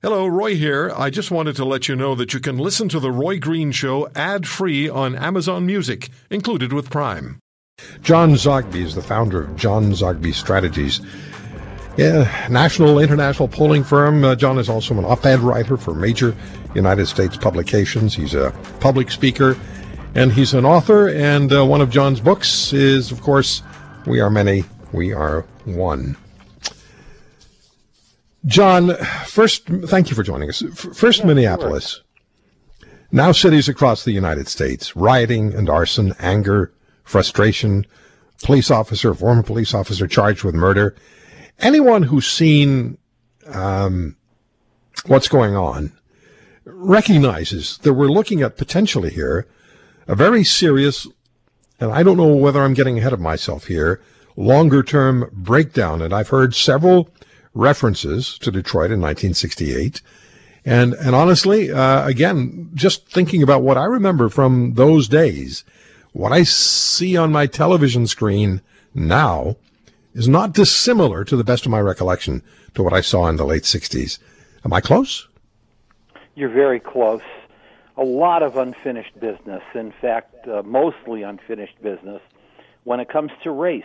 Hello, Roy here. I just wanted to let you know that you can listen to The Roy Green Show ad free on Amazon Music, included with Prime. John Zogby is the founder of John Zogby Strategies. Yeah, national, international polling firm. Uh, John is also an op ed writer for major United States publications. He's a public speaker and he's an author. And uh, one of John's books is, of course, We Are Many, We Are One. John, first, thank you for joining us. First, yeah, Minneapolis. Now, cities across the United States, rioting and arson, anger, frustration, police officer, former police officer charged with murder. Anyone who's seen um, what's going on recognizes that we're looking at potentially here a very serious, and I don't know whether I'm getting ahead of myself here, longer term breakdown. And I've heard several references to Detroit in 1968. And, and honestly, uh, again, just thinking about what I remember from those days, what I see on my television screen now is not dissimilar to the best of my recollection to what I saw in the late 60s. Am I close? You're very close. A lot of unfinished business, in fact, uh, mostly unfinished business when it comes to race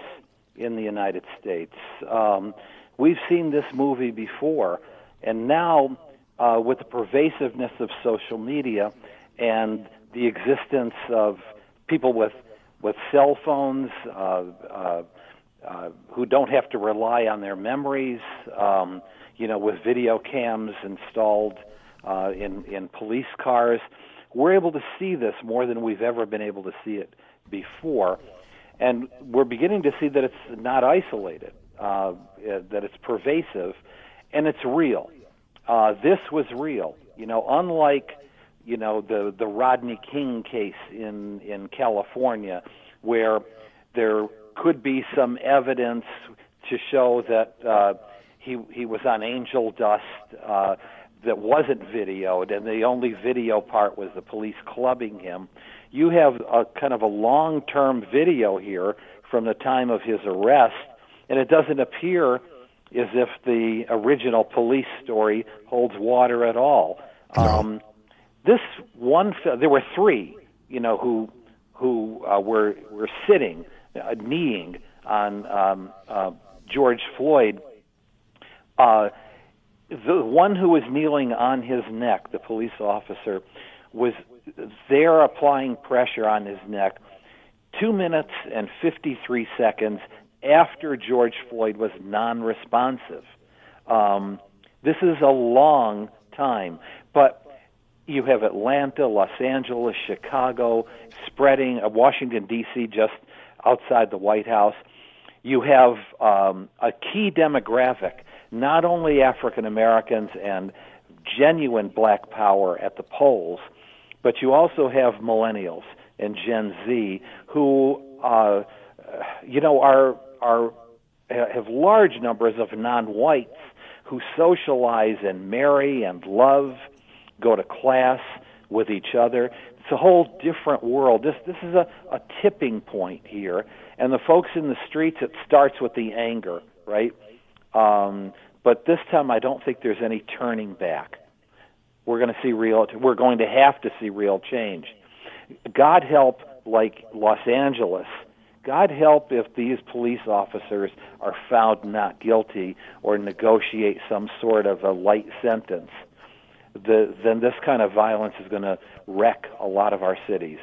in the United States. Um, We've seen this movie before, and now uh, with the pervasiveness of social media and the existence of people with with cell phones uh, uh, uh, who don't have to rely on their memories, um, you know, with video cams installed uh, in in police cars, we're able to see this more than we've ever been able to see it before, and we're beginning to see that it's not isolated uh, that it's pervasive, and it's real. Uh, this was real. You know, unlike you know the the Rodney King case in in California, where there could be some evidence to show that uh, he he was on angel dust uh, that wasn't videoed, and the only video part was the police clubbing him. You have a kind of a long term video here from the time of his arrest and it doesn't appear as if the original police story holds water at all. Um, this one, there were three, you know, who who uh, were were sitting, uh, kneeing on um, uh, George Floyd. Uh, the one who was kneeling on his neck, the police officer, was there applying pressure on his neck. Two minutes and 53 seconds after George Floyd was non responsive. Um, this is a long time. But you have Atlanta, Los Angeles, Chicago, spreading, uh, Washington, D.C., just outside the White House. You have um, a key demographic, not only African Americans and genuine black power at the polls, but you also have millennials and Gen Z who, uh, you know, are are have large numbers of non-whites who socialize and marry and love, go to class with each other. It's a whole different world. This this is a, a tipping point here, and the folks in the streets. It starts with the anger, right? Um, but this time, I don't think there's any turning back. We're going to see real. We're going to have to see real change. God help, like Los Angeles God help if these police officers are found not guilty or negotiate some sort of a light sentence. The, then this kind of violence is going to wreck a lot of our cities.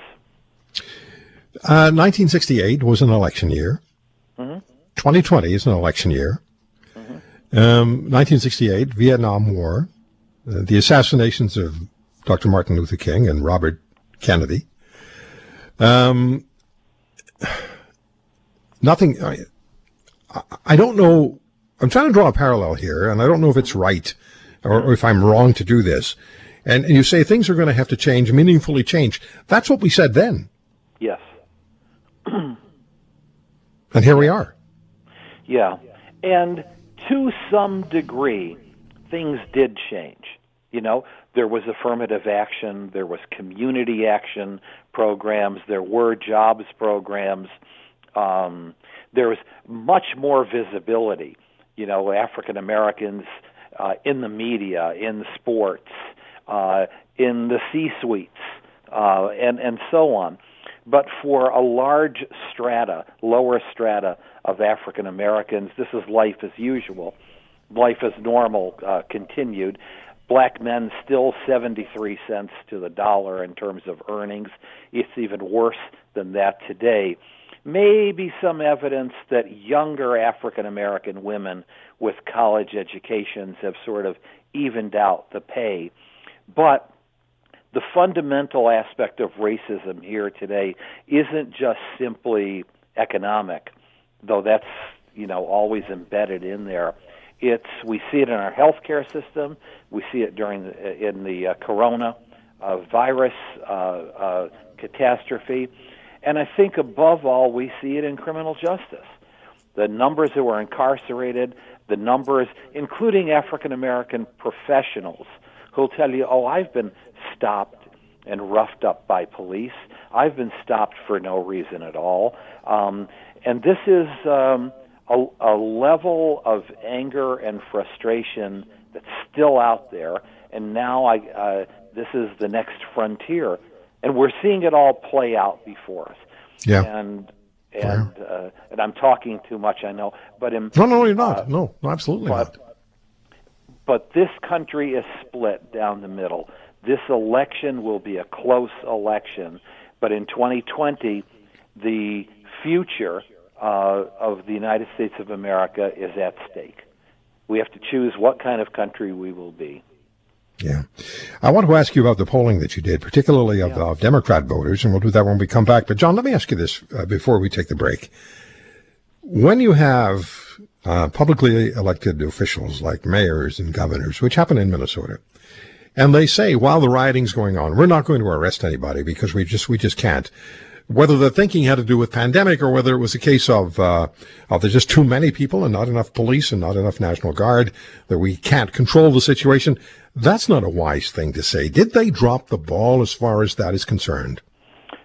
Uh, 1968 was an election year. Mm-hmm. 2020 is an election year. Mm-hmm. Um, 1968, Vietnam War, uh, the assassinations of Dr. Martin Luther King and Robert Kennedy. Um, nothing. I, I don't know. I'm trying to draw a parallel here, and I don't know if it's right or, or if I'm wrong to do this. And, and you say things are going to have to change, meaningfully change. That's what we said then. Yes. and here we are. Yeah. And to some degree, things did change. You know, there was affirmative action, there was community action programs, there were jobs programs um, there was much more visibility. You know, African Americans uh, in the media, in sports, uh, in the C-suites, uh, and and so on. But for a large strata, lower strata of African Americans, this is life as usual. Life as normal uh, continued. Black men still 73 cents to the dollar in terms of earnings. It's even worse than that today. Maybe some evidence that younger African American women with college educations have sort of evened out the pay. But the fundamental aspect of racism here today isn't just simply economic, though that's you know always embedded in there. It's we see it in our healthcare system. We see it during the, in the uh, corona uh, virus uh, uh, catastrophe, and I think above all we see it in criminal justice. The numbers who are incarcerated, the numbers, including African American professionals, who'll tell you, "Oh, I've been stopped and roughed up by police. I've been stopped for no reason at all." Um, and this is um, a, a level of anger and frustration that's still out there. And now I, uh, this is the next frontier, and we're seeing it all play out before us. Yeah. And and uh, and I'm talking too much, I know. But in, no, no, you're not. Uh, no, absolutely but, not. But this country is split down the middle. This election will be a close election, but in 2020, the future uh, of the United States of America is at stake. We have to choose what kind of country we will be. Yeah. I want to ask you about the polling that you did, particularly of, yeah. Democrat voters, and we'll do that when we come back. But, John, let me ask you this uh, before we take the break. When you have uh, publicly elected officials like mayors and governors, which happen in Minnesota, and they say while the rioting's going on, we're not going to arrest anybody because we just we just can't whether the thinking had to do with pandemic or whether it was a case of, uh, there's just too many people and not enough police and not enough National Guard, that we can't control the situation. That's not a wise thing to say. Did they drop the ball as far as that is concerned?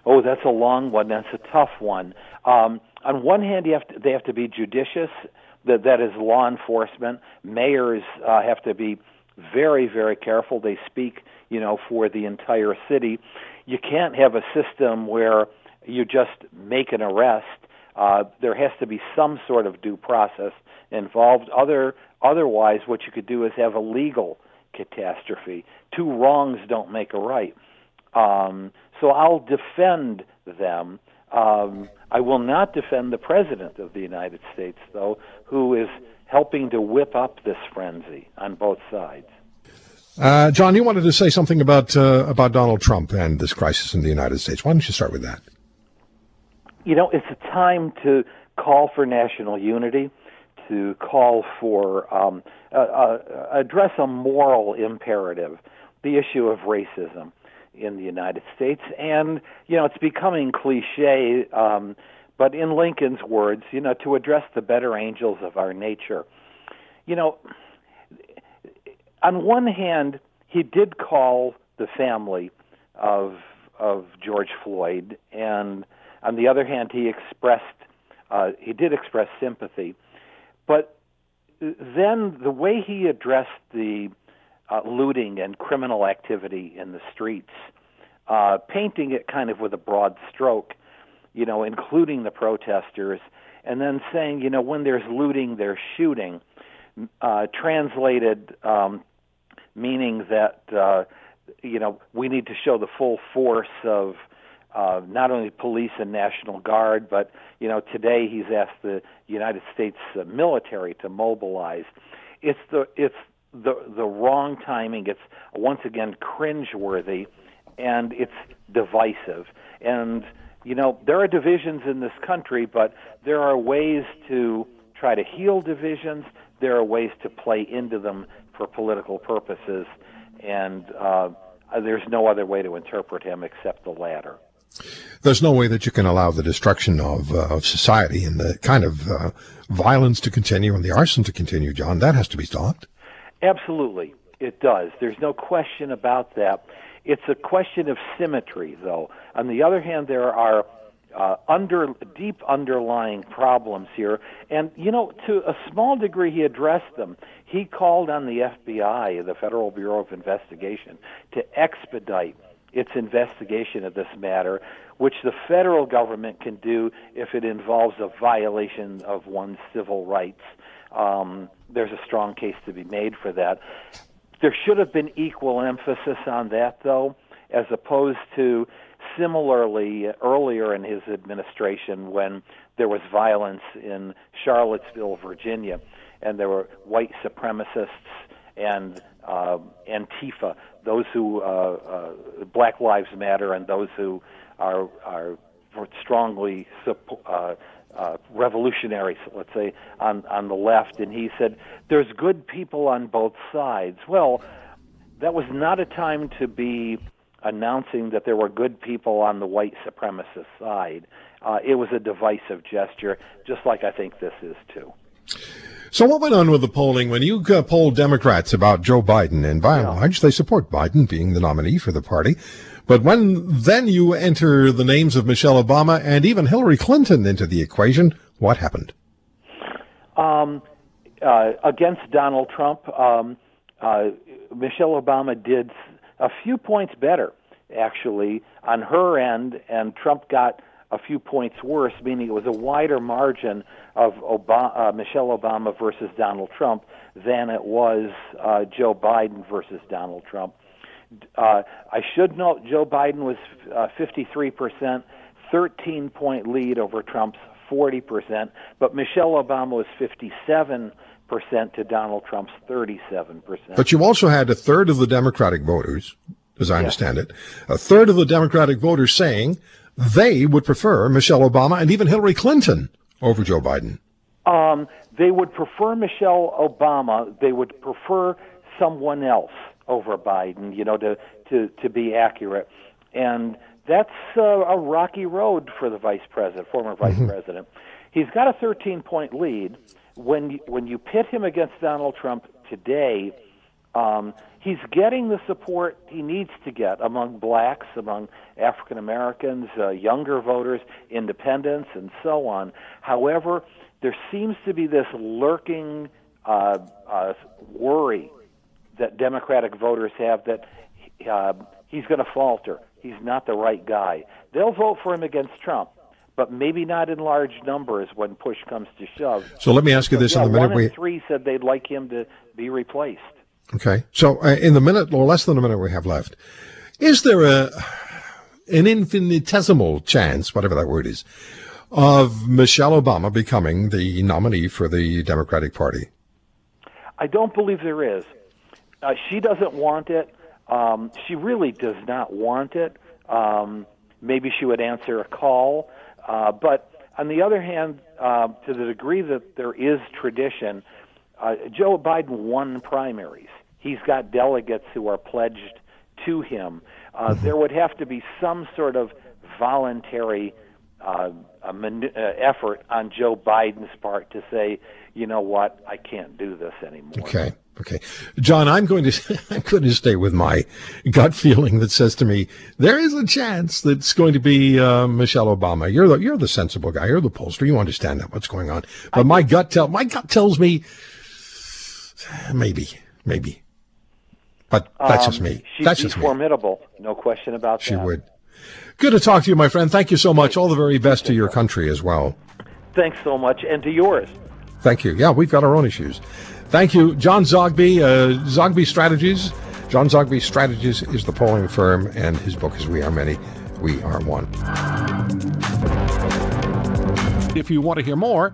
Oh, that's a long one. That's a tough one. Um, on one hand, you have to, they have to be judicious. That that is law enforcement. Mayors uh, have to be very, very careful. They speak, you know, for the entire city. You can't have a system where you just make an arrest. Uh, there has to be some sort of due process involved. Other, otherwise, what you could do is have a legal catastrophe. Two wrongs don't make a right. Um, so I'll defend them. Um, I will not defend the President of the United States, though, who is helping to whip up this frenzy on both sides. Uh, John, you wanted to say something about uh, about Donald Trump and this crisis in the United States. Why don't you start with that? You know, it's a time to call for national unity, to call for um, uh, uh, address a moral imperative, the issue of racism in the United States, and you know, it's becoming cliche. Um, but in Lincoln's words, you know, to address the better angels of our nature. You know, on one hand, he did call the family of of George Floyd and on the other hand, he expressed uh, he did express sympathy, but then the way he addressed the uh, looting and criminal activity in the streets, uh, painting it kind of with a broad stroke, you know, including the protesters, and then saying, you know, when there's looting, there's shooting, uh, translated um, meaning that uh, you know we need to show the full force of uh, not only police and National Guard, but you know today he's asked the United States uh, military to mobilize. It's the it's the the wrong timing. It's once again cringeworthy, and it's divisive. And you know there are divisions in this country, but there are ways to try to heal divisions. There are ways to play into them for political purposes, and uh, there's no other way to interpret him except the latter. There's no way that you can allow the destruction of, uh, of society and the kind of uh, violence to continue and the arson to continue, John. That has to be stopped. Absolutely, it does. There's no question about that. It's a question of symmetry, though. On the other hand, there are uh, under deep underlying problems here, and you know, to a small degree, he addressed them. He called on the FBI, the Federal Bureau of Investigation, to expedite its investigation of this matter, which the federal government can do if it involves a violation of one's civil rights. Um, there's a strong case to be made for that. There should have been equal emphasis on that, though, as opposed to similarly earlier in his administration when there was violence in Charlottesville, Virginia, and there were white supremacists and uh, Antifa, those who uh, uh, Black Lives Matter, and those who are are strongly uh, uh, revolutionaries, let's say, on on the left. And he said, "There's good people on both sides." Well, that was not a time to be announcing that there were good people on the white supremacist side. Uh, it was a divisive gesture, just like I think this is too. So, what went on with the polling when you uh, polled Democrats about Joe Biden? And by and large, they support Biden being the nominee for the party. But when then you enter the names of Michelle Obama and even Hillary Clinton into the equation, what happened? Um, uh, against Donald Trump, um, uh, Michelle Obama did a few points better, actually, on her end, and Trump got a few points worse, meaning it was a wider margin of Obama, uh, Michelle Obama versus Donald Trump than it was uh, Joe Biden versus Donald Trump. Uh, I should note Joe Biden was uh, 53%, 13 point lead over Trump's 40%, but Michelle Obama was 57 percent to Donald Trump's 37 percent. But you also had a third of the Democratic voters, as I understand it, a third of the Democratic voters saying they would prefer Michelle Obama and even Hillary Clinton over Joe Biden. Um, they would prefer Michelle Obama. They would prefer someone else over Biden. You know, to to to be accurate, and that's uh, a rocky road for the vice president, former vice mm-hmm. president. He's got a 13 point lead when you, when you pit him against Donald Trump today, um, he's getting the support he needs to get among blacks, among African Americans, uh, younger voters, independents, and so on. However, there seems to be this lurking uh, uh, worry that Democratic voters have that uh, he's going to falter. He's not the right guy. They'll vote for him against Trump but maybe not in large numbers when push comes to shove. So let me ask you this: yeah, in the minute one we three said they'd like him to be replaced. Okay, so uh, in the minute or less than a minute we have left, is there a an infinitesimal chance, whatever that word is, of Michelle Obama becoming the nominee for the Democratic Party? I don't believe there is. Uh, she doesn't want it. Um, she really does not want it. Um, maybe she would answer a call. Uh, but on the other hand, uh, to the degree that there is tradition, uh, Joe Biden won primaries. He's got delegates who are pledged to him. Uh, mm-hmm. There would have to be some sort of voluntary uh, man- uh, effort on Joe Biden's part to say, you know what, I can't do this anymore. Okay. Okay, John, I'm going to I'm going to stay with my gut feeling that says to me there is a chance that it's going to be uh, Michelle Obama. You're the you're the sensible guy. You're the pollster. You understand that what's going on. But my gut tell my gut tells me maybe maybe. But that's um, just me. She'd that's just formidable, me. no question about she that. She would. Good to talk to you, my friend. Thank you so much. All the very best to your country as well. Thanks so much, and to yours. Thank you. Yeah, we've got our own issues. Thank you, John Zogby, uh, Zogby Strategies. John Zogby Strategies is the polling firm, and his book is We Are Many, We Are One. If you want to hear more,